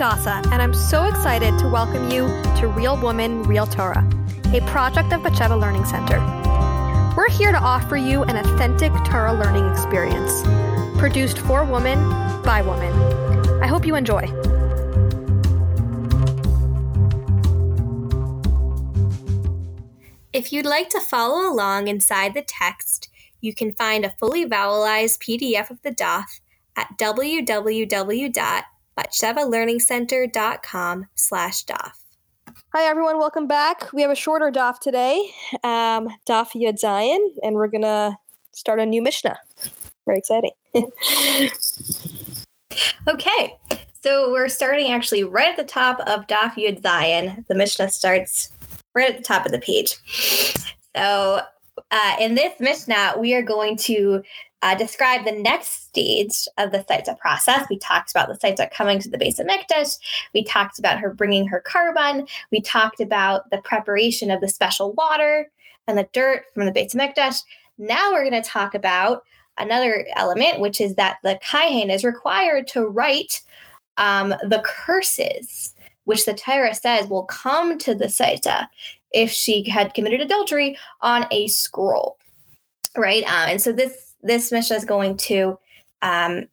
Hadassah, and I'm so excited to welcome you to Real Woman, Real Torah, a project of Batsheva Learning Center. We're here to offer you an authentic Torah learning experience, produced for women by women. I hope you enjoy. If you'd like to follow along inside the text, you can find a fully vowelized PDF of the daf at www.batshevalearningcenter.com slash daf. Hi, everyone. Welcome back. We have a shorter daf today, um, daf Yud Zayin, and we're going to start a new Mishnah. Very exciting. okay, so we're starting actually right at the top of daf Yud Zayin. The Mishnah starts right at the top of the page. So uh, in this Mishnah, we are going to uh, describe the next stage of the Saita process. We talked about the Saita coming to the base of Mikdash. We talked about her bringing her korban. We talked about the preparation of the special water and the dirt from the base of Mikdash. Now we're going to talk about another element, which is that the Kahin is required to write um, the curses, which the Torah says will come to the Saita if she had committed adultery on a scroll, right? Um, and so this this Mishnah is going to um,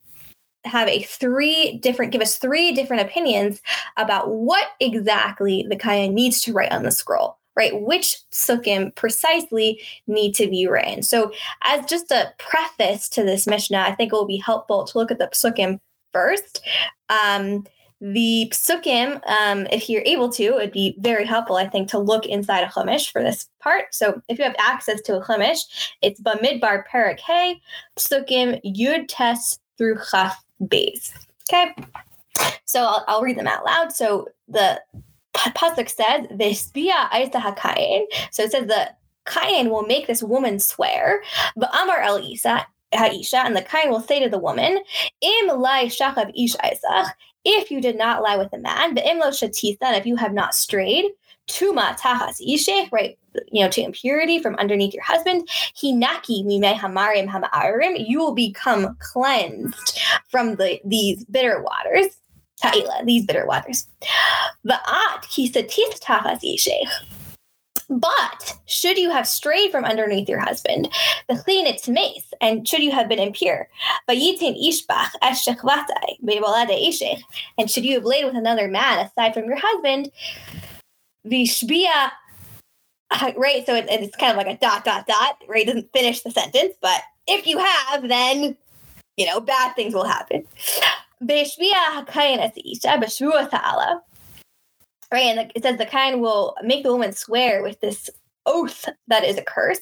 have a three different give us three different opinions about what exactly the Kaya needs to write on the scroll right? Which psukim precisely need to be written. So as just a preface to this mishnah i think it will be helpful to look at the psukim first. Um, the psukim, um, if you're able to, it'd be very helpful, I think, to look inside a chumash for this part. So if you have access to a chumash, it's Bamidbar Perek Hey, psukim Yud Tes through Chaf Beis. Okay, so I'll, I'll, read them out loud. So the pasuk says, "Vespia Isa Hakayin." So it says the Kayin will make this woman swear, but Amar El Isa Haisha, and the Kain will say to the woman, Im lai shachav ish Isach, if you did not lie with a man, the imlo shatitha, if you have not strayed, tuma tahas ishe, right, you know, to impurity from underneath your husband, hinaki mime hamarim hamaarim, you will become cleansed from the these bitter waters. Ta'ila, these bitter waters. Va'at kisatis tahas ishe. But should you have strayed from underneath your husband, the its mace, and should you have been impure, and should you have laid with another man aside from your husband, vishbia, right? So it, it's kind of like a dot, dot, dot, right? It doesn't finish the sentence, but if you have, then, you know, bad things will happen right? And it says the kind will make the woman swear with this oath that is a curse.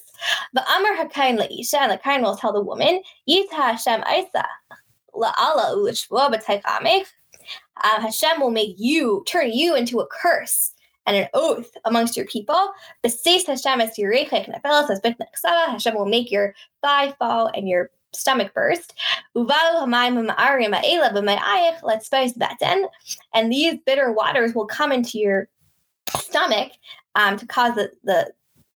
The Amar Hakain Laisha, and the kind will tell the woman, Yita Hashem Isa La'ala Ulishwa um, Hashem will make you turn you into a curse and an oath amongst your people. Hashem Hashem will make your thigh fall and your stomach burst. And these bitter waters will come into your stomach um, to cause the, the,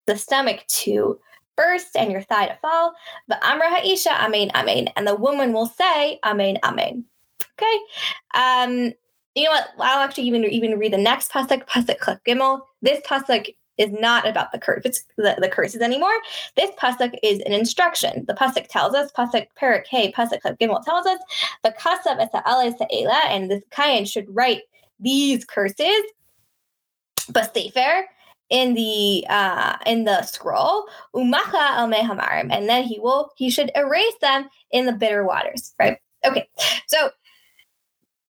the stomach to burst and your thigh to fall. But Amra Haisha, Amen, Amen. And the woman will say, Amen, Amen. Okay. Um, you know what? I'll actually even even read the next pasuk, pasuk Gimel. This pasuk is not about the curse, the, the curses anymore. This pasuk is an instruction. The pasuk tells us, pasuk perak hey, pasuk gimel tells us, the kasav es sa'ela, and this kayan should write these curses, but sefer in the uh, in the scroll, umacha al mehamarim, and then he will he should erase them in the bitter waters. Right? Okay, so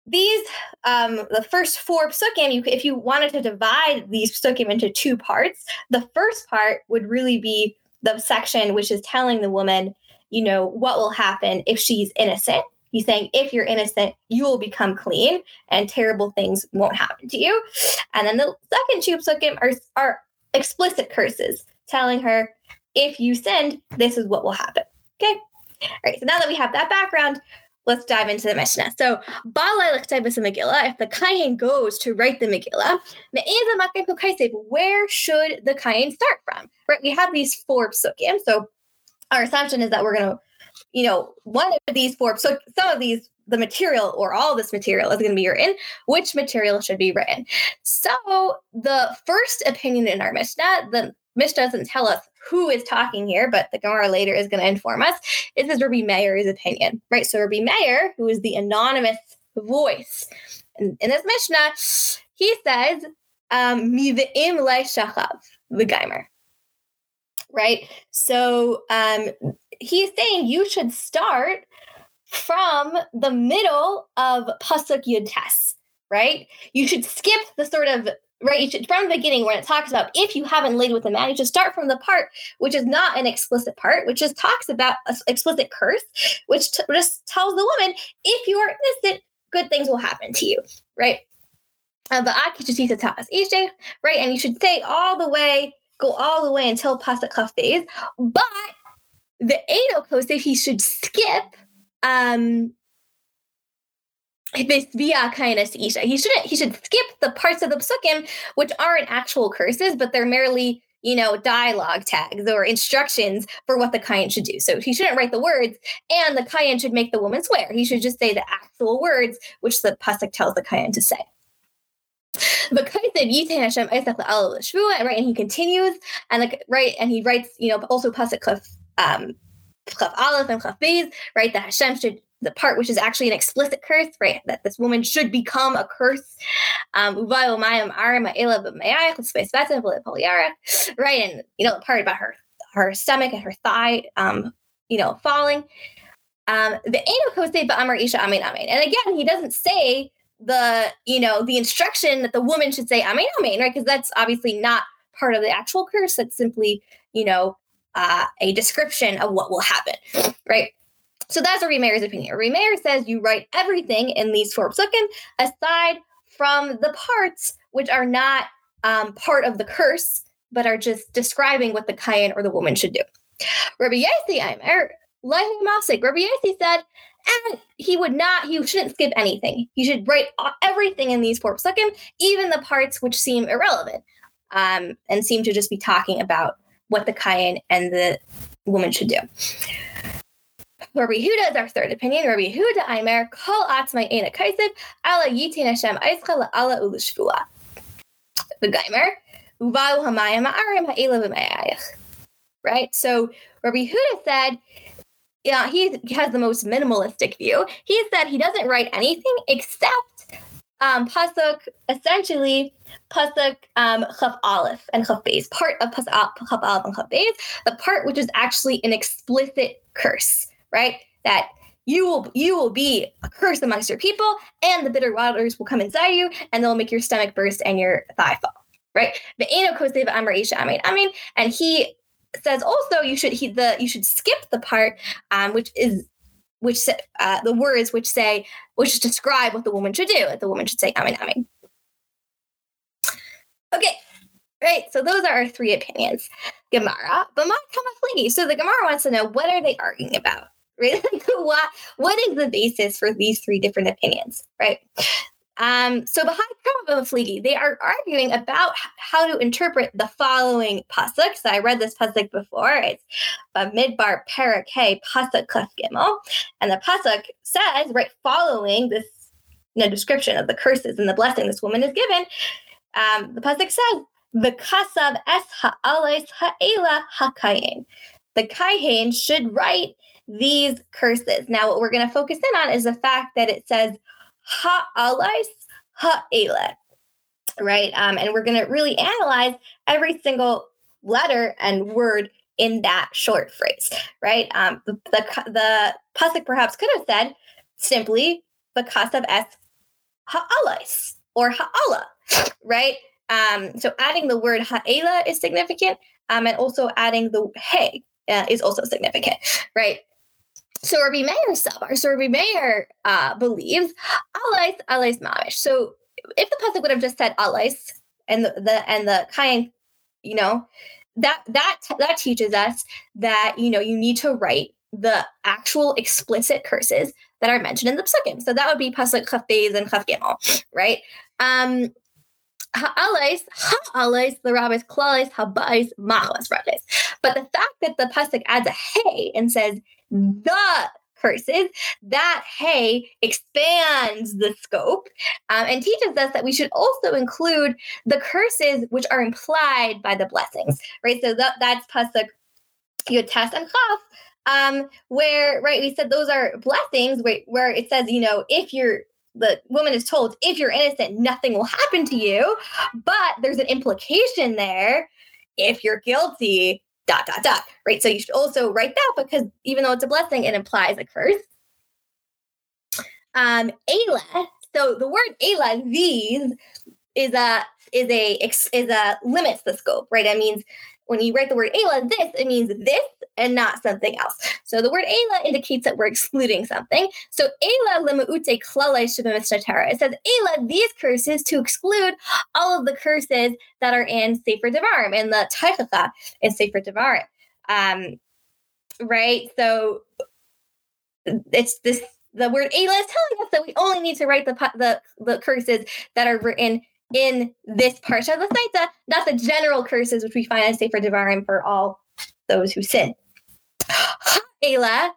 these um, the first four psukim, you, if you wanted to divide these psukim into two parts, the first part would really be the section which is telling the woman, you know, what will happen if she's innocent. He's saying if you're innocent, you will become clean and terrible things won't happen to you. And then the second two psukim are, are explicit curses, telling her if you sinned, this is what will happen. Okay. All right. So now that we have that background, let's dive into the Mishnah. So, Megillah, if the Kayin goes to write the Megillah, where should the Kayin start from? Right, we have these four psukim. So, our assumption is that we're going to, you know, one of these four, so some of these the material or all this material is going to be written, which material should be written. So the first opinion in our Mishnah, the Mishnah doesn't tell us who is talking here, but the Gemara later is going to inform us. This is Rabbi Meir's opinion, right? So Rabbi Meir, who is the anonymous voice in, in this Mishnah, he says, um, "Miveim shachav the Geimer." Right. So um, he's saying you should start from the middle of pasuk yud tes. Right. You should skip the sort of right? Should, from the beginning when it talks about if you haven't laid with a man, you should start from the part which is not an explicit part, which just talks about an explicit curse, which t- just tells the woman if you are innocent, good things will happen to you, right? Uh, right? And you should say all the way, go all the way until pasuk kaf But the Edo Kosef, he should skip um this via kindness isha. He shouldn't. He should skip the parts of the psukim which aren't actual curses, but they're merely you know dialogue tags or instructions for what the kayan should do. So he shouldn't write the words, and the kayan should make the woman swear. He should just say the actual words which the pasuk tells the kayan to say. But Hashem right, and he continues, and like right, and he writes, you know, also pasuk um klaf aleph and beis, right, that Hashem should the part which is actually an explicit curse, right? That this woman should become a curse. Um, right, and you know the part about her her stomach and her thigh, um, you know, falling. Um, the Isha Amin Amin. And again, he doesn't say the, you know, the instruction that the woman should say Amin Amin, right? Because that's obviously not part of the actual curse. That's simply, you know, uh, a description of what will happen, right? So that's a Meir's opinion. Meir says you write everything in these four psukim aside from the parts which are not um, part of the curse, but are just describing what the kayan or the woman should do. Rabbi Yossi Aimer, Masik, Rabbi Yossi said, and he would not, he shouldn't skip anything. He should write everything in these four psukim, even the parts which seem irrelevant um, and seem to just be talking about what the kayan and the woman should do. Rabbi Yehuda is our third opinion. Rabbi Yehuda Aimer, Kol Atzmai Ena Kaisiv, Ala Yitin Hashem Aischa Ala Ulishvua. The Geimer, Uvau Hamayim Ma'arim Ha'ela V'mayayach. Right? So Rabbi Yehuda said, yeah, he has the most minimalistic view. He said he doesn't write anything except um, pasuk, essentially pasuk um, chaf aleph and chaf beis, part of pasuk chaf aleph and chaf beis, the part which is actually an explicit curse right? That you will you will be a curse amongst your people, and the bitter waters will come inside you, and they'll make your stomach burst and your thigh fall. Right? The Eno Koseva Amraisha Amin Amin. And he says also you should he the you should skip the part um, which is which uh, the words which say which describe what the woman should do. The woman should say Amin Amin. Okay, right. So those are our three opinions. Gemara, but my So the Gemara wants to know what are they arguing about? right? Like what what is the basis for these three different opinions, right? Um, so behind Kama Fligi, they are arguing about how to interpret the following pasuk. So I read this pasuk before. It's a Midbar Perek pasuk Klef Gimel, and the pasuk says right following this you know, description of the curses and the blessing this woman is given. Um, the pasuk says the kasav es ha'alais ha'ela ha'kayin. The kayin should write these curses. Now, what we're going to focus in on is the fact that it says ha'alais ha'ele, right? Um, and we're going to really analyze every single letter and word in that short phrase, right? Um, the, the, the perhaps could have said simply because of es ha'alais or ha'ala, right? Um, so adding the word ha'ela is significant, um, and also adding the hey uh, is also significant, right? So Rabbi Meir Sabar, so Rabbi Meir uh, believes alais alais mamish. So if the pasuk would have just said alais and the, the and the kind, you know, that that that teaches us that you know you need to write the actual explicit curses that are mentioned in the psukim. So that would be pasuk chaf and chaf gimel, right? Um, ha'alais, ha'alais, the rabbis, klales, habais, machlas, But the fact that the pasuk adds a hey and says the curses, that hey expands the scope um, and teaches us that we should also include the curses which are implied by the blessings, right? So that, that's pasuk yud tes and chaf, um, where right we said those are blessings where, where it says you know if you're the woman is told if you're innocent nothing will happen to you but there's an implication there if you're guilty dot dot dot right? So you should also write that because even though it's a blessing it implies a curse. Um Ela, so the word Ela, these is a is a is a limits the scope right? That means when you write the word Ela, this, it means this and not something else. So the word Ela indicates that we're excluding something. So Ela lema'ute klale Tara. It says Ela, these curses to exclude all of the curses that are in Sefer Devarim, in the Taichacha in Sefer Devarim. Um, right? So it's this the word Ela is telling us that we only need to write the the, the curses that are written in this parsha of the not the general curses which we find in Sefer Devarim for all those who sin. Ha'ela,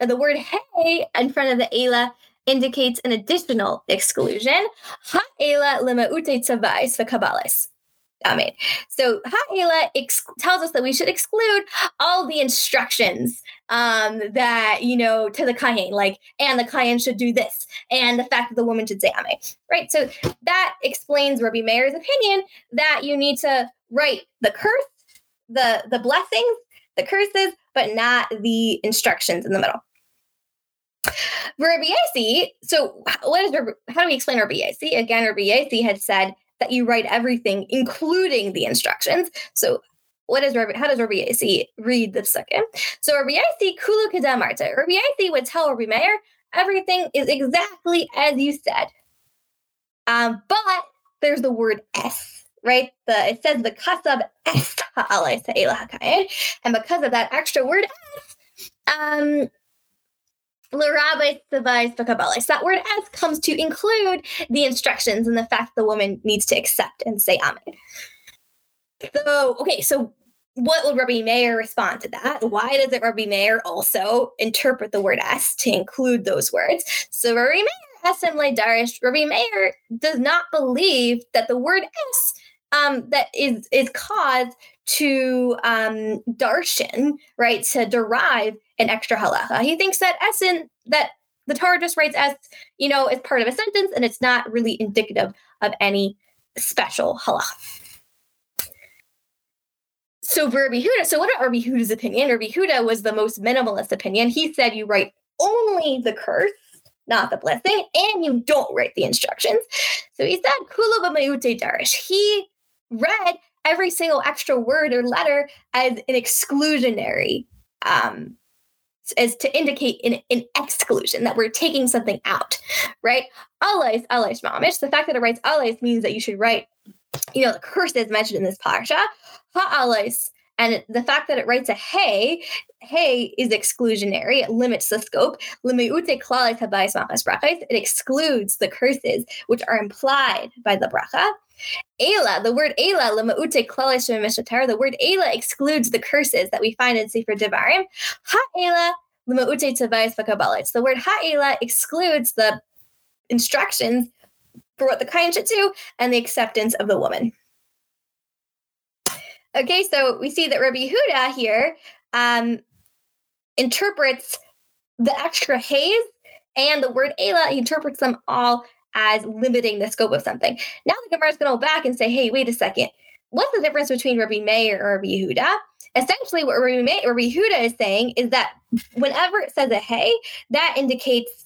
the word hey in front of the Ela indicates an additional exclusion. Ha'ela lema'ute tzavais v'kabalis. Amen. So Ha'ela ex- tells us that we should exclude all the instructions um, that, you know, to the Kayan, like, and the Kayan should do this, and the fact that the woman should say Ame, Right. So that explains Rabbi Meir's opinion that you need to write the curse, the the blessings, the curses, but not the instructions in the middle. Rabbi Yossi, so what is how do we explain Rabbi Yossi? Again, Rabbi Yossi had said that you write everything, including the instructions. So what is Rabbi, how does Rabbi Yossi read the second? So Rabbi Yossi kulu kedamarta. Rabbi Yossi would tell Rabbi Meir, everything is exactly as you said. Um, but there's the word s, right? The it says the kasab s and because of that extra word s, um, L'rabbi device v'kabalis. That word "as" comes to include the instructions and the fact the woman needs to accept and say amen. So, okay, so what would Rabbi Meir respond to that? Why does it Rabbi Meir also interpret the word "s" to include those words? So Rabbi Meir, Esem Darish, Rabbi Meir does not believe that the word "s" um, that is is caused to um, darshan, right, to derive an extra halacha. He thinks that essen that the Torah just writes as you know as part of a sentence, and it's not really indicative of any special halacha. So for Rabbi Huda, so what about Rabbi Huda's opinion? Rabbi Huda was the most minimalist opinion. He said you write only the curse, not the blessing, and you don't write the instructions. So he said kula b'mayute darish. He read every single extra word or letter as an exclusionary um, as to indicate an, an exclusion that we're taking something out, right? Alais, alais mamish. The fact that it writes alais means that you should write, you know, the curse is mentioned in this parsha. Ha alais. And the fact that it writes a hey, hey is exclusionary. It limits the scope. It excludes the curses which are implied by the bracha. Ela, the word Ela, the word Ela excludes the curses that we find in Sefer Devarim. Ha'ela lema'ute v'kabbalah. The word ha'ela excludes the instructions for what the kain should do and the acceptance of the woman. Okay, so we see that Rabbi Huda here um, interprets the extra haze and the word Ela, he interprets them all as limiting the scope of something. Now the Gemara is going to go back and say, hey, wait a second. What's the difference between Rabbi Meir or Rabbi Yehuda? Essentially, what Rabbi, Meir, Rabbi Yehuda is saying is that whenever it says a hey, that indicates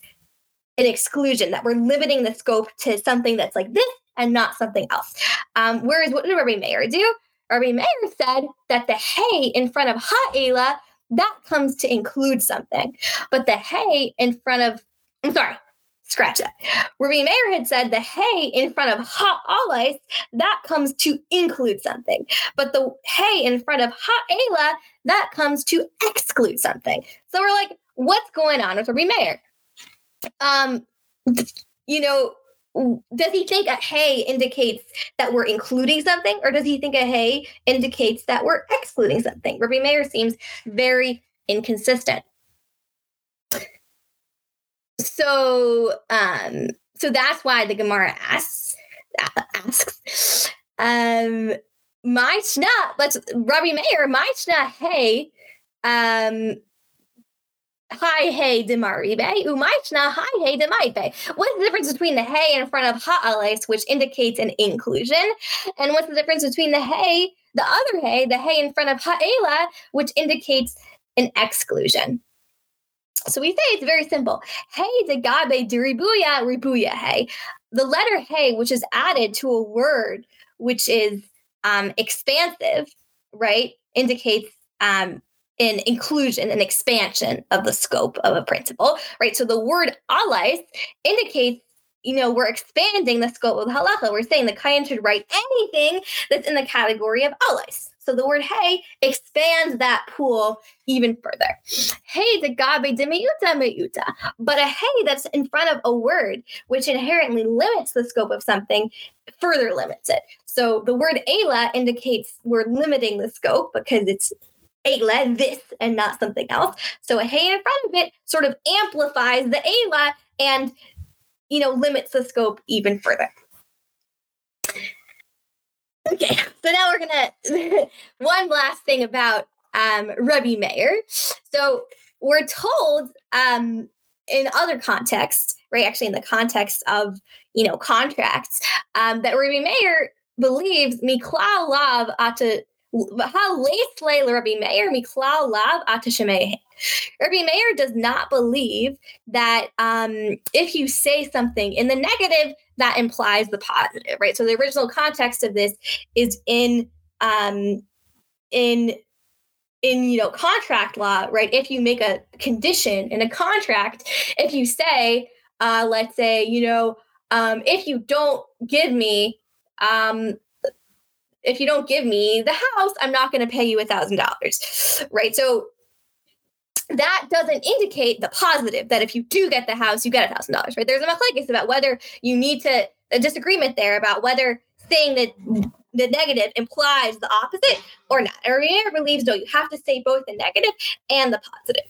an exclusion, that we're limiting the scope to something that's like this and not something else. Um, whereas what did Rabbi Meir do? Rabbi Meir said that the hey in front of ha'ela, that comes to include something. But the hey in front of, I'm sorry, scratch that. Rabbi Meir had said the hey in front of ha alais, that comes to include something. But the hey in front of ha'ela, that comes to exclude something. So we're like, what's going on with Rabbi Meir? Um, you know, does he think a hey indicates that we're including something, or does he think a hey indicates that we're excluding something? Rabbi Meir seems very inconsistent. So um so that's why the Gemara asks asks um my let's Rabbi Meir, my hey, um hi hey demaribe, umaychna hi hey demaibe. What's the difference between the hey in front of ha'alis, which indicates an inclusion, and what's the difference between the hey, the other hey, the hey in front of ha'ela, which indicates an exclusion? So we say it's very simple. Hey de gabe diribuya ribuya hey. The letter hey, which is added to a word which is um, expansive, right, indicates um, an inclusion, an expansion of the scope of a principle, right? So the word alais indicates you know, we're expanding the scope of halacha. We're saying the kayan should write anything that's in the category of alais. So the word hey expands that pool even further. Hey the gabe de meuta meuta. But a hey that's in front of a word which inherently limits the scope of something further limits it. So the word Ayla indicates we're limiting the scope because it's Ayla, this, and not something else. So a hey in front of it sort of amplifies the Ayla and you know limits the scope even further. Okay, so now we're gonna one last thing about um, Rabbi Meir. So we're told um, in other contexts, right? Actually, in the context of you know contracts, um, that Rabbi Meir believes miklal lav ata Rabbi Meir miklal lav ata Rabbi Meir does not believe that um, if you say something in the negative, that implies the positive, right? So the original context of this is in um, in in you know contract law, right? If you make a condition in a contract, if you say, uh, let's say, you know, um, if you don't give me um, if you don't give me the house, I'm not going to pay you a thousand dollars, right? So that doesn't indicate the positive that if you do get the house, you get a thousand dollars, right? There's a machlekes about whether you need to a disagreement there about whether saying that the negative implies the opposite or not. Ariana believes no, you have to say both the negative and the positive,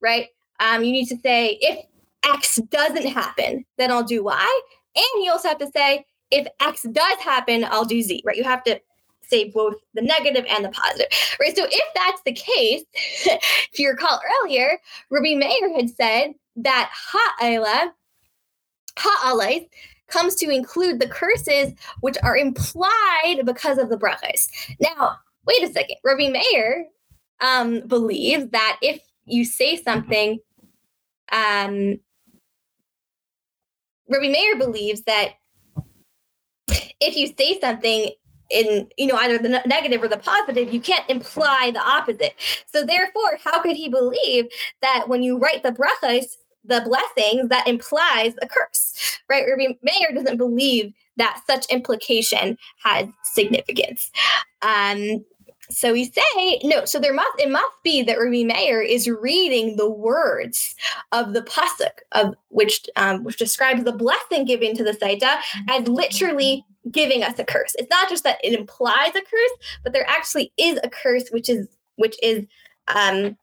right? Um, you need to say if X doesn't happen, then I'll do Y, and you also have to say if X does happen, I'll do Z, right? You have to say both the negative and the positive, right? So if that's the case, if you recall earlier, Rabbi Meir had said that ha'ala, ha'alais, comes to include the curses which are implied because of the brachas. Now, wait a second. Rabbi Meir um, believes that if you say something, um, Rabbi Meir believes that if you say something in you know either the negative or the positive you can't imply the opposite. So therefore how could he believe that when you write the brachas the blessings that implies a curse right? Rabbi meir doesn't believe that such implication has significance. Um so we say no. So there must it must be that Rabbi Meir is reading the words of the pasuk of which um, which describes the blessing given to the Saita as literally giving us a curse. It's not just that it implies a curse, but there actually is a curse which is which is um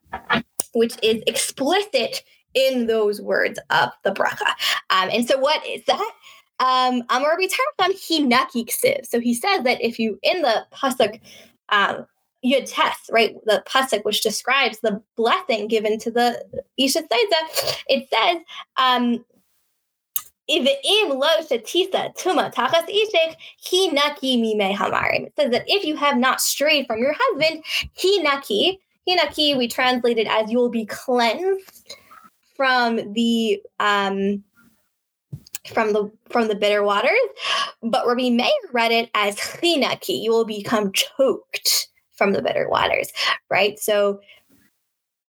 which is explicit in those words of the bracha. Um, and so what is that? Um, Amar Hinaki Ksiv. So he says that if you in the pasuk um Yud Tes, right, the pasuk which describes the blessing given to the Isha Saita, it says, um, Iveim Lo Satisa Tuma Takas Ishek Hinaki Mimehamari. it says that if you have not strayed from your husband, hinaki, hinaki, we translate it as you will be cleansed from the um from the from the bitter waters. But Rabbi Meir read it as chinaki, you will become choked from the bitter waters, right? So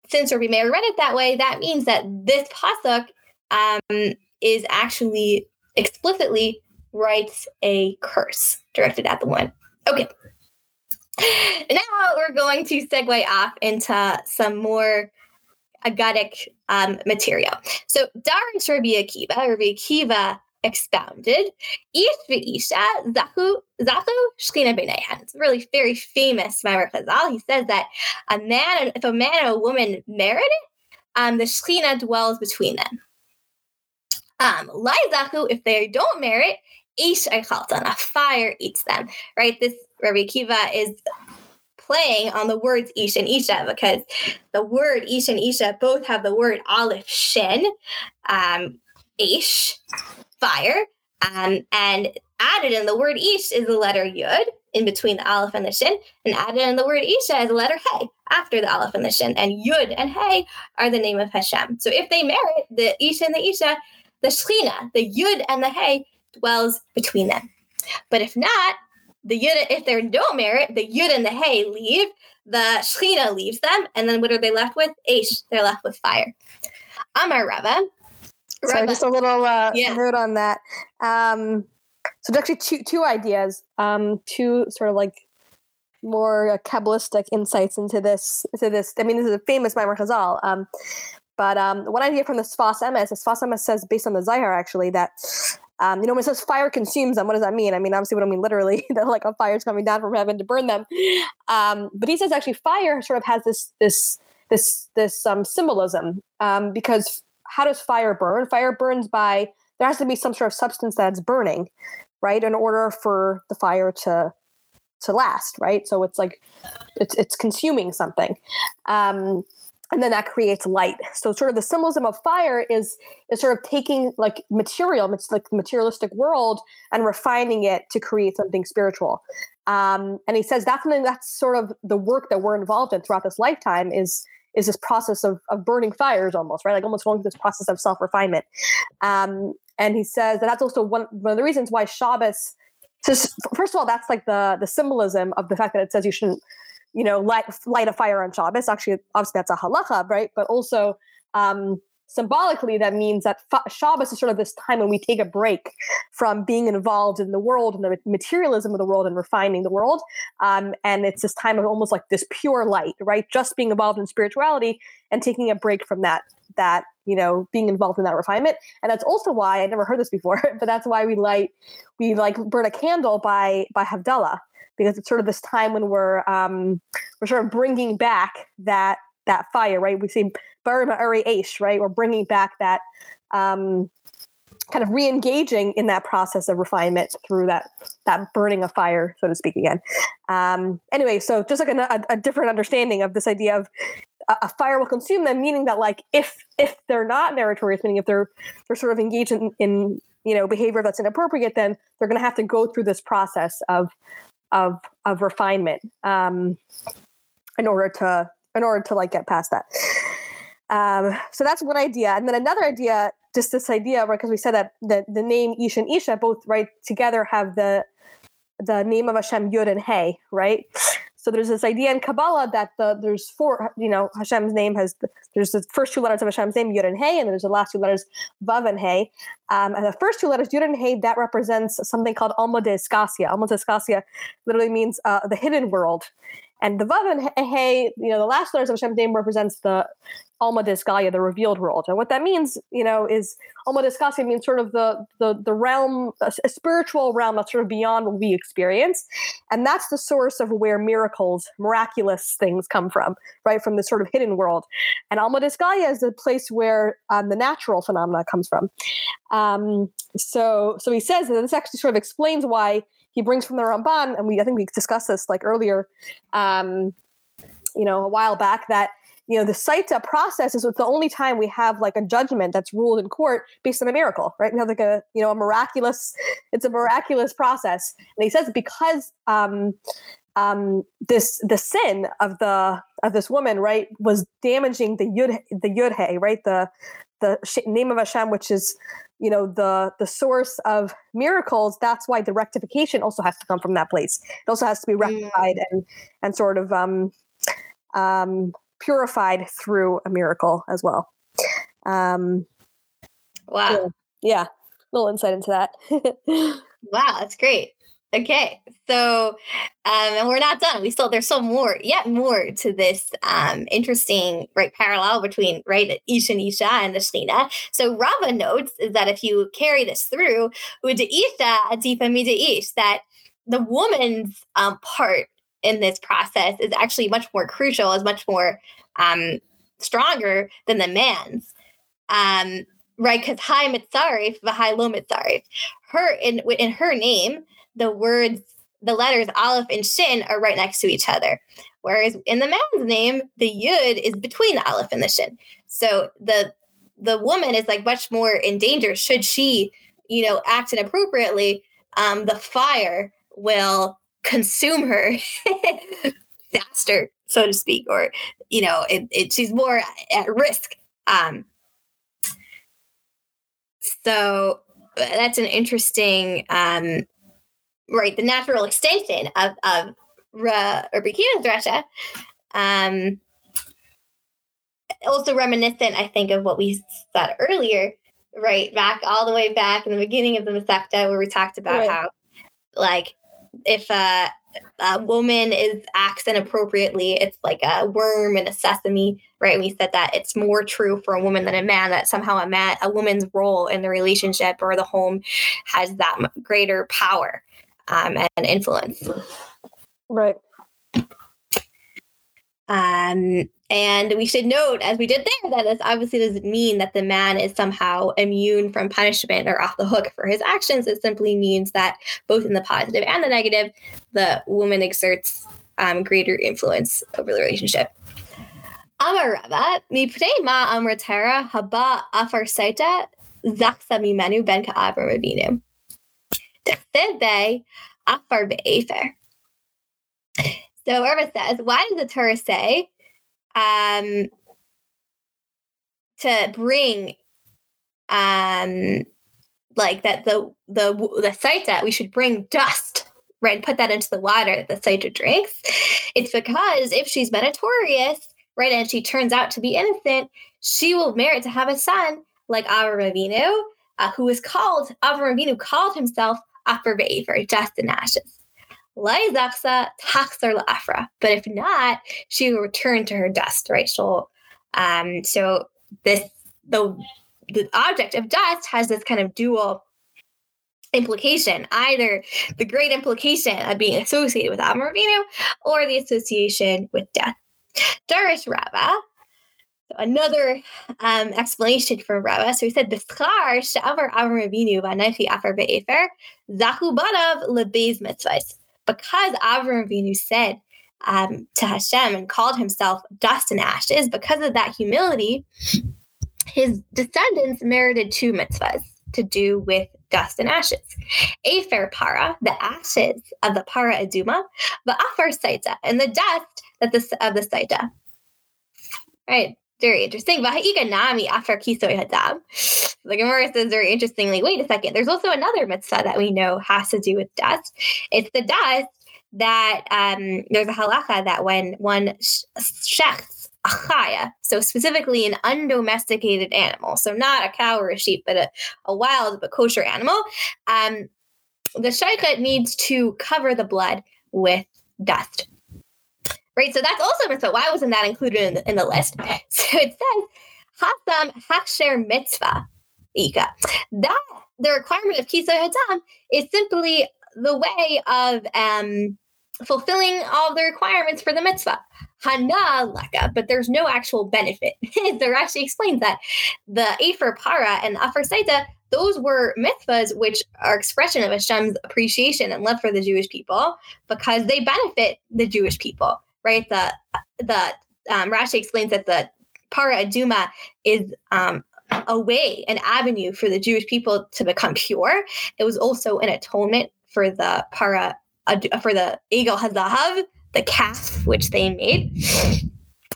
since Rabbi Meir read it that way, that means that this pasuk um, is actually explicitly writes a curse directed at the one. Okay. Now we're going to segue off into some more agadic um, material. So Darish Rabbi Akiva, Rabbi Akiva expounded, Ish v'isha zachu zachu shkina b'neihan. It's really very famous Maimer Chazal. He says that a man, if a man and a woman married, um, the shkina dwells between them Um, Laizaku, if they don't merit, Ish Eichaltan, a fire eats them, right? This Rabbi Kiva is playing on the words Ish and Isha because the word Ish and Isha both have the word Aleph Shin, um, Ish, fire, um, and added in the word Ish is the letter Yud in between the Aleph and the Shin, and added in the word Isha is the letter Hey after the Aleph and the Shin, and Yud and Hey are the name of Hashem. So if they merit the Isha and the Isha, the Shechina, the Yud and the Hey dwells between them. But if not, the Yud, if they don't merit, the Yud and the Hey leave, the Shechina leaves them, and then what are they left with? Aish, they're left with fire. Amar Rava. Sorry, just a little uh, yeah. note on that. Um, so actually two two ideas, um, two sort of like more uh, kabbalistic insights into this. Into this, I mean, this is a famous Maimar Chazal. Um, but um, one idea from the Sfas Emes, the Sfas Emes says, based on the Zohar, actually, that um, you know, when it says fire consumes them, what does that mean? I mean, obviously, we don't mean literally that like a fire is coming down from heaven to burn them. Um, but he says actually, fire sort of has this this this this um, symbolism um, because how does fire burn? Fire burns by there has to be some sort of substance that's burning, right, in order for the fire to to last, right? So it's like it's it's consuming something. Um, and then that creates light. So sort of the symbolism of fire is is sort of taking like material, it's like materialistic world, and refining it to create something spiritual. Um, and he says that's something that's sort of the work that we're involved in throughout this lifetime is is this process of, of burning fires almost right like almost going through this process of self-refinement um, and he says that that's also one, one of the reasons why Shabbos so first of all that's like the the symbolism of the fact that it says you shouldn't you know, light light a fire on Shabbos. Actually, obviously that's a halacha, right? But also um, symbolically, that means that Shabbos is sort of this time when we take a break from being involved in the world and the materialism of the world and refining the world. Um, and it's this time of almost like this pure light, right? Just being involved in spirituality and taking a break from that that you know being involved in that refinement and that's also why i never heard this before but that's why we light we like burn a candle by by havdalah because it's sort of this time when we're um, we're sort of bringing back that that fire, right? We see Burma Uri Aish, right? We're bringing back that um, kind of re-engaging in that process of refinement through that that burning of fire, so to speak, again. Um, anyway, so just like a, a different understanding of this idea of a, a, fire will consume them, meaning that like if if they're not meritorious, meaning if they're they're sort of engaged in, in you know behavior that's inappropriate, then they're going to have to go through this process of of of refinement um, in order to in order to like get past that. Um, so that's one idea, and then another idea, just this idea? Because we said that the the name Ish and Isha both right together have the the name of Hashem Yud and Hey, right? So there's this idea in Kabbalah that the there's four, you know, Hashem's name has there's the first two letters of Hashem's name Yud and Hey, and there's the last two letters Vav and Hey. Um, and the first two letters Yud and Hey that represents something called Alma de Escasia. Alma de Escasia literally means uh, the hidden world. And the Vav and Hey, you know, the last letters of Hashem's name represents the Alma Disgalia, the revealed world. And what that means, you know, is Alma Disgalia means sort of the, the, the realm, a, spiritual realm that's sort of beyond what we experience. And that's the source of where miracles, miraculous things come from, right? From the sort of hidden world. And Alma Disgalia is the place where um, the natural phenomena comes from. Um, so, so he says that this actually sort of explains why he brings from the Ramban, and we I think we discussed this like earlier, um, you know, a while back that you know the Saita process is the only time we have like a judgment that's ruled in court based on a miracle, right? We have like a you know a miraculous, it's a miraculous process, and he says because um, um, this the sin of the of this woman, right, was damaging the yud the yudhe, right, the the name of Hashem, which is you know the the source of miracles that's why the rectification also has to come from that place. It also has to be rectified mm. and and sort of um um purified through a miracle as well. Um wow. so, yeah little insight into that. Wow that's great Okay, so um, and we're not done. We still there's still more, yet more to this um, interesting right parallel between right Isha and Isha and the Shechina. So Rava notes that if you carry this through, Uda Isha Adipa Ish, that the woman's um, part in this process is actually much more crucial, is much more um, stronger than the man's. Um, right? Because high mitzarif, high low mitzarif. Her in in her name, the words, the letters aleph and shin are right next to each other. Whereas in the man's name, the yud is between the aleph and the shin. So the the woman is like much more in danger should she, you know, act inappropriately. Um, the fire will consume her faster, so to speak, or you know, it, it, she's more at risk. Um, so that's an interesting, um, right? The natural extension of of Ra, or Russia. Um, also reminiscent, I think, of what we said earlier, right? Back all the way back in the beginning of the Masechta, where we talked about right. how, like, if a, a woman is acts inappropriately, it's like a worm in a sesame, right? We said that it's more true for a woman than a man. That somehow a man, a woman's role in the relationship or the home, has that greater power um, and influence. Right. Um, and we should note, as we did there, that this obviously doesn't mean that the man is somehow immune from punishment or off the hook for his actions. It simply means that both in the positive and the negative, the woman exerts um, greater influence over the relationship. Amar Rava, mipnei ma amratera haba afar saita zaksa mimenu ben ka'abra Tachsebe afar be'efer. So Irma says, why does the Torah say um, to bring um, like that the the the that we should bring dust right and put that into the water that the site drinks it's because if she's meritorious right and she turns out to be innocent she will merit to have a son like Avraham Avinu uh, who is called Avraham Avinu called himself Afar for dust and ashes Laizaksa taxar afra. But if not, she will return to her dust, right? So, um, so this the the object of dust has this kind of dual implication, either the great implication of being associated with Avinu or the association with death. Darish Rava, another um, explanation for Rava. So he said, "B'schar she'avar Avram Avinu v'anechi afar be'efer zahu banav lebeis mitzvahs." because Avram Avinu said um, to Hashem and called himself dust and ashes, because of that humility, his descendants merited two mitzvahs to do with dust and ashes. Afer para, the ashes of the para aduma, the afar saita, and the dust that the, of the saita. Right, very interesting. But nami after kisoy hadam. The Gemara says very interestingly, wait a second, there's also another mitzvah that we know has to do with dust. It's the dust that um, there's a halacha that when one shechts a chaya, so specifically an undomesticated animal, so not a cow or a sheep, but a, a wild but kosher animal, um, the shochet needs to cover the blood with dust. Right, so that's also mitzvah. Why wasn't that included in the, in the list? So it says, Hasam Haksher Mitzvah. Ika. That the requirement of Kisa Hadam is simply the way of um, fulfilling all the requirements for the mitzvah. Hana laka, but there's no actual benefit. there actually explains that the Afer Para and the Afar Saita, those were mitzvahs which are expression of Hashem's appreciation and love for the Jewish people because they benefit the Jewish people, right? The the um, Rashi explains that the Para Aduma is um, a way, an avenue for the Jewish people to become pure. It was also an atonement for the para, for the Egel Hazahav, the calf which they made.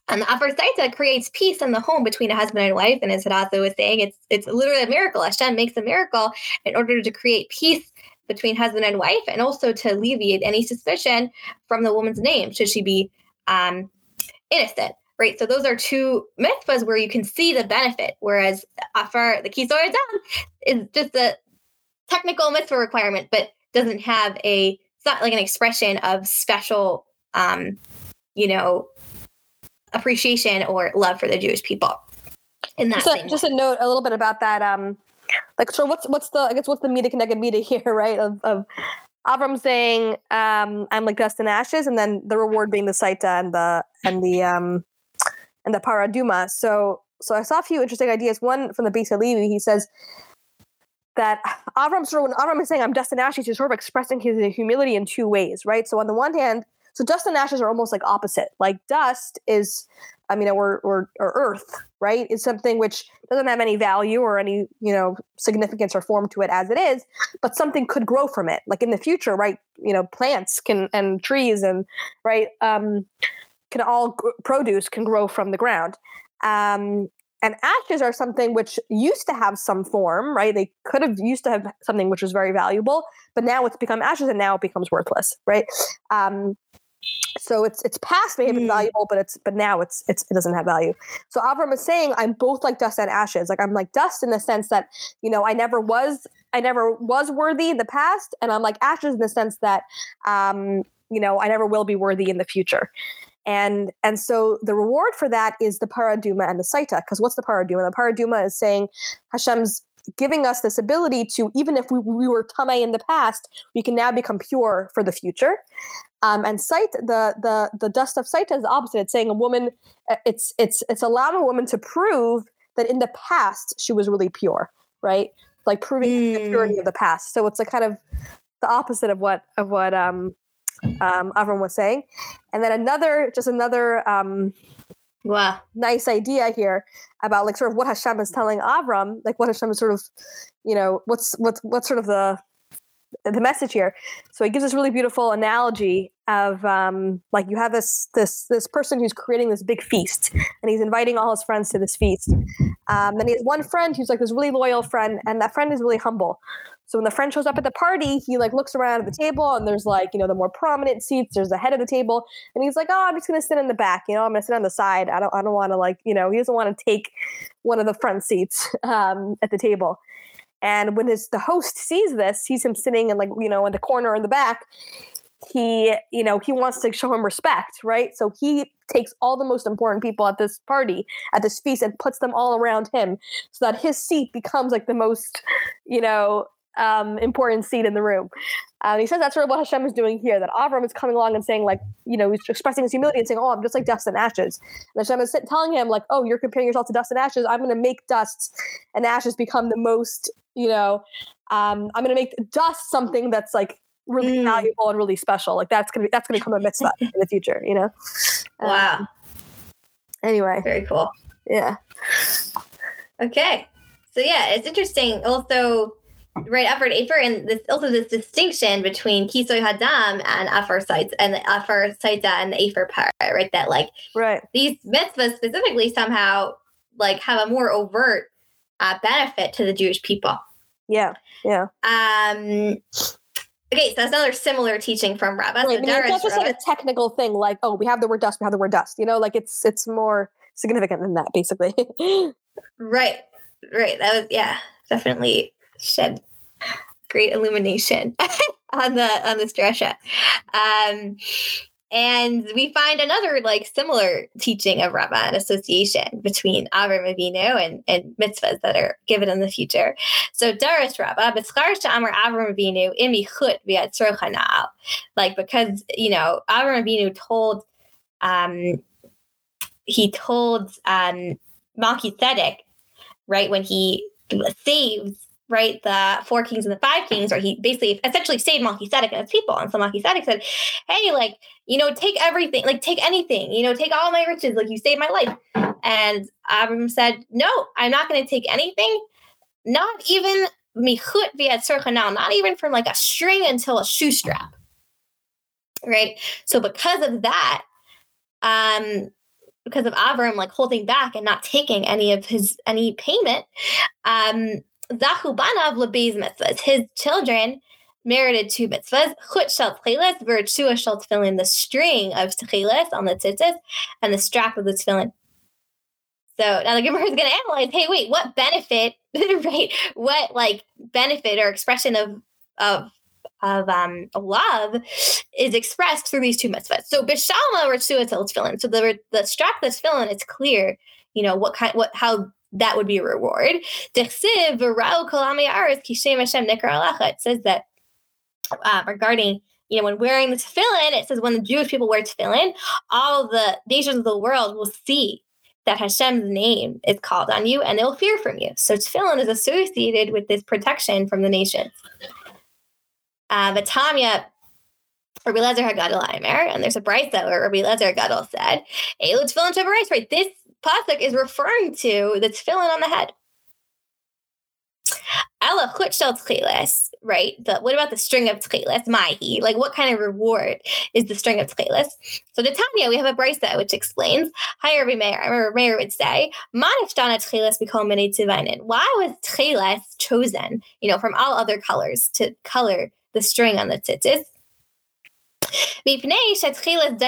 And the Afarsaita creates peace in the home between a husband and wife. And as Hadassah was saying, it's it's literally a miracle. Hashem makes a miracle in order to create peace between husband and wife and also to alleviate any suspicion from the woman's name should she be um, innocent right? So those are two mitzvahs where you can see the benefit, whereas for the Kisor is just a technical mitzvah requirement, but doesn't have a, it's not like an expression of special, um, you know, appreciation or love for the Jewish people. In that just a, just a note, a little bit about that. Um, like, so what's what's the I guess what's the media connected media here, right? Of, of Avram saying, um, "I'm like dust and ashes," and then the reward being the saita and the and the um, and the paraduma. So so I saw a few interesting ideas. One from the Beis Halevi, he says that Avram sort of when Avram is saying I'm dust and ashes, he's sort of expressing his humility in two ways, right? So on the one hand, so dust and ashes are almost like opposite. Like dust is, I mean, or or, or earth, right? It's something which doesn't have any value or any you know significance or form to it as it is, but something could grow from it. Like in the future, right? You know, plants can and trees and right um, can all g- produce can grow from the ground. Um, and ashes are something which used to have some form, right? They could have used to have something which was very valuable, but now it's become ashes and now it becomes worthless, right? Um, so it's it's past may have been Mm. valuable, but it's but now it's it's it doesn't have value. So Avram is saying I'm both like dust and ashes. Like I'm like dust in the sense that you know I never was I never was worthy in the past, and I'm like ashes in the sense that um, you know I never will be worthy in the future. And and so the reward for that is the paraduma and the saita. Because what's the paraduma? The paraduma is saying Hashem's giving us this ability to even if we, we were tamei in the past, we can now become pure for the future. Um, and sight the the the dust of saita is the opposite. It's saying a woman, uh, it's it's it's allowing a woman to prove that in the past she was really pure, right? Like proving the Mm. purity of the past. So it's a kind of the opposite of what of what um, um, Avram was saying. And then another, just another um, Wow. nice idea here about like sort of what Hashem is telling Avram, like what Hashem is sort of, you know, what's what's what's sort of the the message here. So he gives this really beautiful analogy of um, like you have this this this person who's creating this big feast, and he's inviting all his friends to this feast. Um, and he has one friend who's like this really loyal friend, and that friend is really humble. So when the friend shows up at the party, he like looks around at the table, and there's like you know the more prominent seats. There's the head of the table, and he's like, "Oh, I'm just gonna sit in the back. You know, I'm gonna sit on the side. I don't I don't want to like you know he doesn't want to take one of the front seats um, at the table." And when his the host sees this, sees him sitting in like you know in the corner in the back, he you know he wants to show him respect, right? So he takes all the most important people at this party at this feast and puts them all around him, so that his seat becomes like the most you know um, important seat in the room. And he says that's sort of what Hashem is doing here. That Avram is coming along and saying like you know he's expressing his humility and saying, "Oh, I'm just like dust and ashes." And Hashem is sit- telling him like, "Oh, you're comparing yourself to dust and ashes. I'm going to make dust and ashes become the most you know um, i'm going to make dust something that's like really Mm. valuable and really special like that's going to be that's going to become a mitzvah in the future you know Um, Wow. anyway Very cool. yeah Okay. So yeah, it's interesting. Also, right after Afer, and this also this distinction between Kisoy Hadam and Afar sites and the Afar Saita and the Afer part, right? That like right these mitzvahs specifically somehow like have a more overt uh, benefit to the Jewish people. yeah yeah Um. Okay, so that's another similar teaching from Rabbah. right. I mean, it's not just like a technical thing like oh we have the word dust we have the word dust you know like it's it's more significant than that basically Right, right. That was yeah, definitely shed great illumination on the on this dresha. Um, and we find another like similar teaching of Rabbah and association between Avram Avinu and, and mitzvahs that are given in the future. So Darish Rabbah, B'schar Amar Avram Avinu imi chut. Like because you know Avram Avinu told um he told um Melchizedek, right, when he saves right the four kings and the five kings, or he basically essentially saved Melchizedek and his people. And so Melchizedek said, Hey, like, you know, take everything, like take anything, you know, take all my riches, like you saved my life. And Abram said, No, I'm not gonna take anything, not even michut via now, not even from like a string until a shoe strap. Right. So because of that, um, because of Avram like holding back and not taking any of his any payment, um, Zahu Banav Labez mitzvahs, his children merited two mitzvahs, Chut shel tcheles, Virtua shel tefillin, the string of tcheles on the tzitzis, and the strap of the tefillin. So now the Gemara is going to analyze, hey, wait, what benefit, right? What like benefit or expression of of of um love is expressed through these two mitzvahs. So bishalma ritzua tel tefillin. So the the strap that's tefillin, it's clear, you know, what kind, what how that would be a reward. It says that uh, regarding you know when wearing the tefillin, it says when the Jewish people wear tefillin, all the nations of the world will see that Hashem's name is called on you and they'll fear from you. So tefillin is associated with this protection from the nations. Uh, Vatanya Rabbi Lezer Hagadol Aimer, and there's a brisa where Rabbi Lezer Hagadol said, Elu tefillin shabarais, right? This pasuk is referring to the tefillin on the head. Ella chutshel tchilas, right? The, what about the string of tchilas? Mahi, like what kind of reward is the string of tchilas? So the Tanya, we have a brisa which explains. Hi, Rabbi Meir. I remember Meir would say, "Manishtana tchilas become many tivainin." Why was tchilas chosen? You know, from all other colors to color the string on the tzitzis. Mipnei shetchilas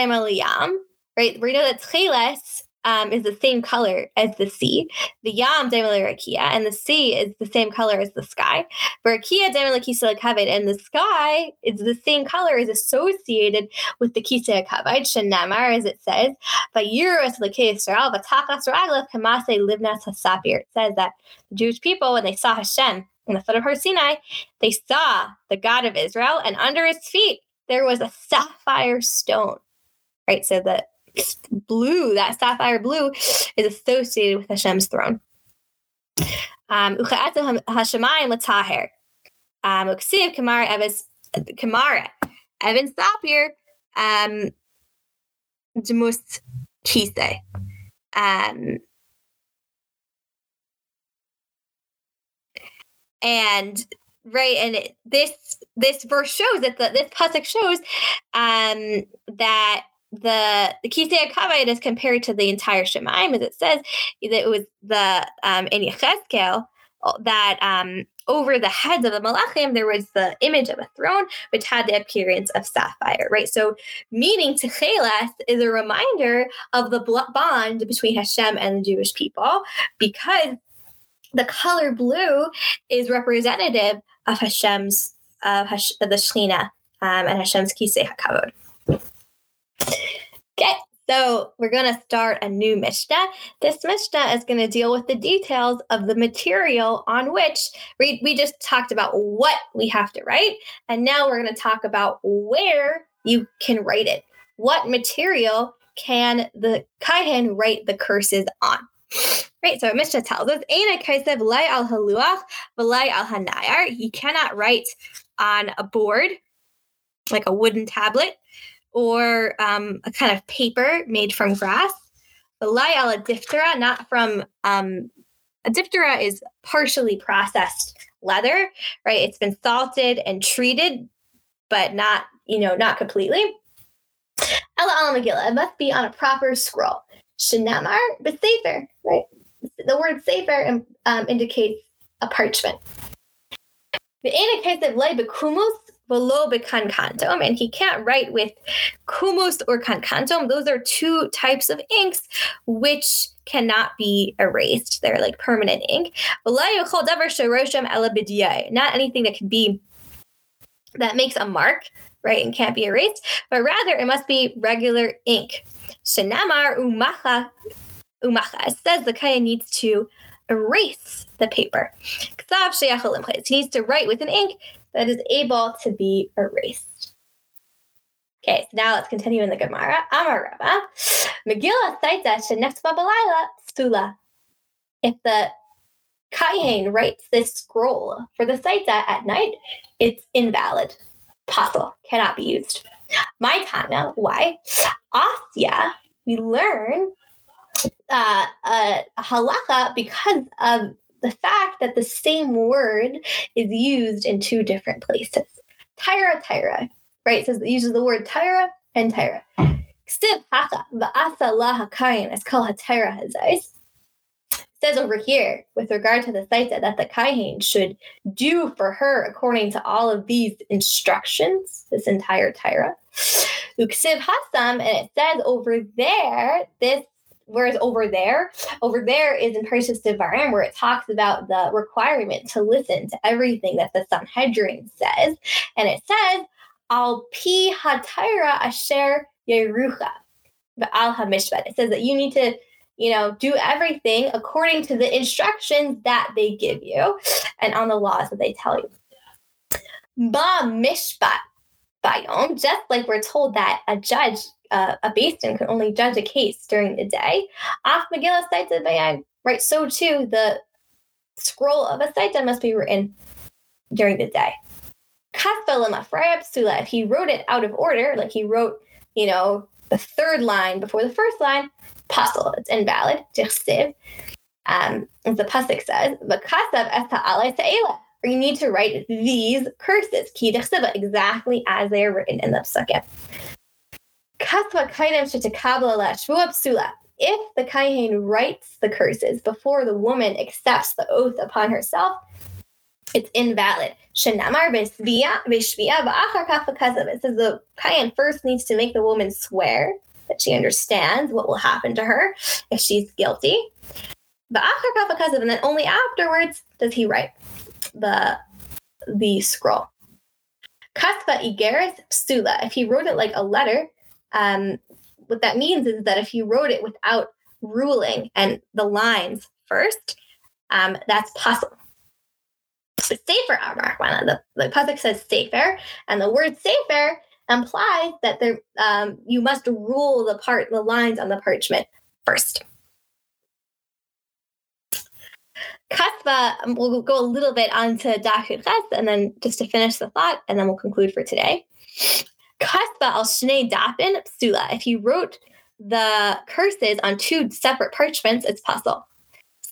right? We know that tchilas um, is the same color as the sea. The yam rakia, and the sea is the same color as the sky. Barakia kaved, and the sky is the same color is associated with the kisei kaved. Shenamar, as it says, Vayirus lekei Israel v'tachas raglav kamase livnas hasapir. It says that the Jewish people, when they saw Hashem in the foot of Har Sinai, they saw the God of Israel, and under his feet there was a sapphire stone. Right, so that blue, that sapphire blue, is associated with Hashem's throne. Um, Hashemayim l'taher. Um, Uksiv Kamara Eves Kamara Evan Sapir um Demus Kise. Um and right and it, this this verse shows that the, this pasuk shows um that the the Kisei Kavod is compared to the entire Shemaim, as it says that it was the um, in Yechezkel uh, that um, over the heads of the Malachim there was the image of a throne which had the appearance of sapphire, right? So, meaning Techeles is a reminder of the bond between Hashem and the Jewish people because the color blue is representative of Hashem's of Hash, the Shechina um, and Hashem's Kisei Hakavod. Okay, so we're going to start a new Mishnah. This Mishnah is going to deal with the details of the material on which we, we just talked about what we have to write. And now we're going to talk about where you can write it. What material can the Kaihen write the curses on? Right, so Mishnah tells us, Aina Kaisev lay al haluach v'lay al hanayar. You cannot write on a board, like a wooden tablet, or um, a kind of paper made from grass. The lyal a diphthera, not from um, a diphthera is partially processed leather, right? It's been salted and treated, but not, you know, not completely. Ella al Megillah, it must be on a proper scroll. Shenamar, but safer, right? The word safer um, indicates a parchment. The case of lay bekumus below kankantum, and he can't write with kumus or kankantum. Those are two types of inks which cannot be erased. They're like permanent ink. Not anything that can be that makes a mark, right, and can't be erased, but rather it must be regular ink. Shenamar umacha umacha. Says the kaya needs to erase the paper. He needs to write with an ink that is able to be erased. Okay, so now let's continue in the Gemara. Amar Rava, Megillah Saita Shenefsba Balayla Sula. If the Kayin writes this scroll for the Saita at night, it's invalid. Pasul, cannot be used. My Tana, why? Asya, we learn uh, a halacha because of the fact that the same word is used in two different places. Tyra, Tyra, right? Says it uses the word Tyra and Tyra. Ksiv haka hatayra hazais. Says over here, with regard to the saita, that the kaihin should do for her according to all of these instructions, this entire tyra. Uksiv and it says over there, this Whereas over there, over there is in Parshas Devarim, where it talks about the requirement to listen to everything that the Sanhedrin says. And it says, Al pi hatayra asher yerucha, al hamishpat. It says that you need to, you know, do everything according to the instructions that they give you and on the laws that they tell you. Ba mishpat bayom, just like we're told that a judge, uh, a basin can only judge a case during the day. Af Megillah Saita Bayan, right? So too, the scroll of a Saita must be written during the day. If he wrote it out of order, like he wrote, you know, the third line before the first line, pasul, it's invalid. Um, as the pasuk says, or you need to write these curses, exactly as they are written in the psukim. If the kain writes the curses before the woman accepts the oath upon herself, it's invalid. B'shvia It says the kain first needs to make the woman swear that she understands what will happen to her if she's guilty. And then only afterwards does he write the the scroll. If he wrote it like a letter, um, what that means is that if you wrote it without ruling and the lines first, um, that's pasul. Sefer Amarachmana. The, the pasuk says Sefer, and the word Sefer implies that there um, you must rule the part the lines on the parchment first. Kasva, um, we'll go a little bit onto Daf Yud Ches, and then just to finish the thought, and then we'll conclude for today. Kasva al Shnei Dapin Psula. If you wrote the curses on two separate parchments, it's pasul.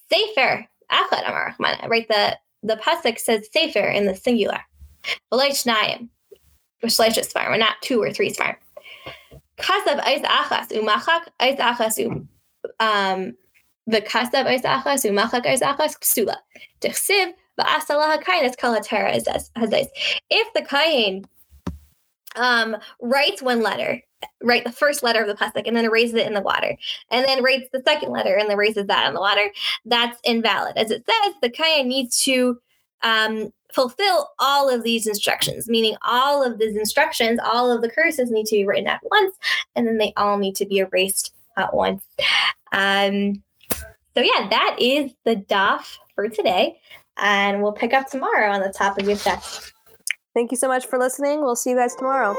Sefer Achad Amar Right, the the pasuk says Sefer in the singular. V'lay Shnayim, V'shleishes farm, not two or three farm. Kasav Eis Achas Umachak Eis Achas Um, V'kasav eis achas u'machak eis achas ksula. Dechsiv v'asalah kainis kol hazais. If the kain um, writes one letter, write the first letter of the pasuk and then erases it in the water, and then writes the second letter and then erases that in the water, that's invalid. As it says, the kain needs to um, fulfill all of these instructions, meaning all of these instructions, all of the curses need to be written at once, and then they all need to be erased at once. Um, so yeah, that is the DAF for today. And we'll pick up tomorrow on the top of your text. Thank you so much for listening. We'll see you guys tomorrow.